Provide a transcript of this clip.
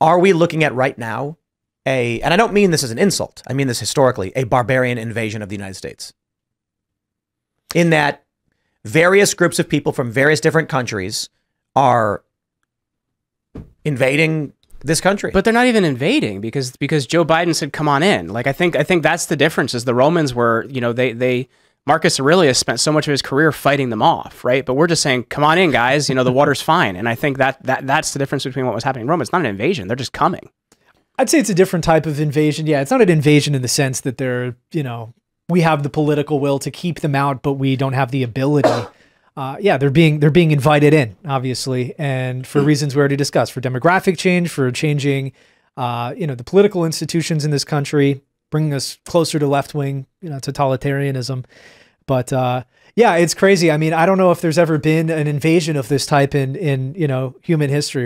Are we looking at right now a, and I don't mean this as an insult, I mean this historically, a barbarian invasion of the United States? In that various groups of people from various different countries are invading this country. But they're not even invading because because Joe Biden said, "Come on in." Like I think I think that's the difference. Is the Romans were you know they they Marcus Aurelius spent so much of his career fighting them off, right? But we're just saying, "Come on in, guys." You know the water's fine, and I think that that that's the difference between what was happening in Rome. It's not an invasion; they're just coming. I'd say it's a different type of invasion. Yeah, it's not an invasion in the sense that they're you know we have the political will to keep them out, but we don't have the ability uh, yeah, they're being they're being invited in, obviously, and for reasons we already discussed, for demographic change, for changing, uh, you know, the political institutions in this country, bringing us closer to left wing, you know, totalitarianism. But uh, yeah, it's crazy. I mean, I don't know if there's ever been an invasion of this type in in you know human history.